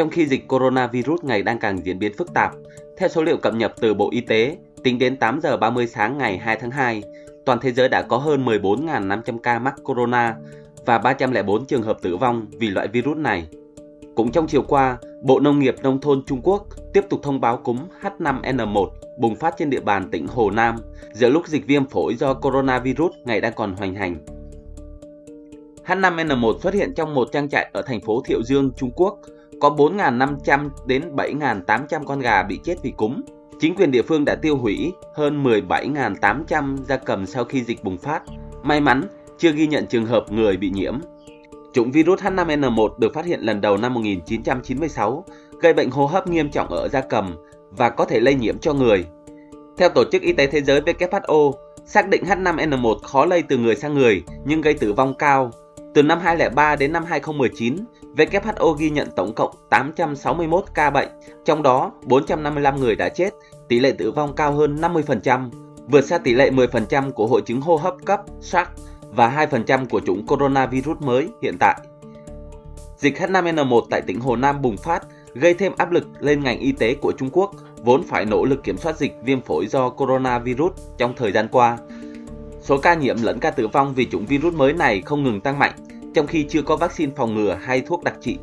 Trong khi dịch coronavirus ngày đang càng diễn biến phức tạp, theo số liệu cập nhật từ Bộ Y tế, tính đến 8 giờ 30 sáng ngày 2 tháng 2, toàn thế giới đã có hơn 14.500 ca mắc corona và 304 trường hợp tử vong vì loại virus này. Cũng trong chiều qua, Bộ Nông nghiệp Nông thôn Trung Quốc tiếp tục thông báo cúm H5N1 bùng phát trên địa bàn tỉnh Hồ Nam giữa lúc dịch viêm phổi do coronavirus ngày đang còn hoành hành. H5N1 xuất hiện trong một trang trại ở thành phố Thiệu Dương, Trung Quốc, có 4.500 đến 7.800 con gà bị chết vì cúm. Chính quyền địa phương đã tiêu hủy hơn 17.800 gia cầm sau khi dịch bùng phát. May mắn, chưa ghi nhận trường hợp người bị nhiễm. Chủng virus H5N1 được phát hiện lần đầu năm 1996, gây bệnh hô hấp nghiêm trọng ở gia cầm và có thể lây nhiễm cho người. Theo Tổ chức Y tế Thế giới WHO, xác định H5N1 khó lây từ người sang người nhưng gây tử vong cao. Từ năm 2003 đến năm 2019, WHO ghi nhận tổng cộng 861 ca bệnh, trong đó 455 người đã chết, tỷ lệ tử vong cao hơn 50%, vượt xa tỷ lệ 10% của hội chứng hô hấp cấp SARS và 2% của chủng coronavirus mới hiện tại. Dịch H5N1 tại tỉnh Hồ Nam bùng phát, gây thêm áp lực lên ngành y tế của Trung Quốc, vốn phải nỗ lực kiểm soát dịch viêm phổi do coronavirus trong thời gian qua. Số ca nhiễm lẫn ca tử vong vì chủng virus mới này không ngừng tăng mạnh, trong khi chưa có vaccine phòng ngừa hay thuốc đặc trị.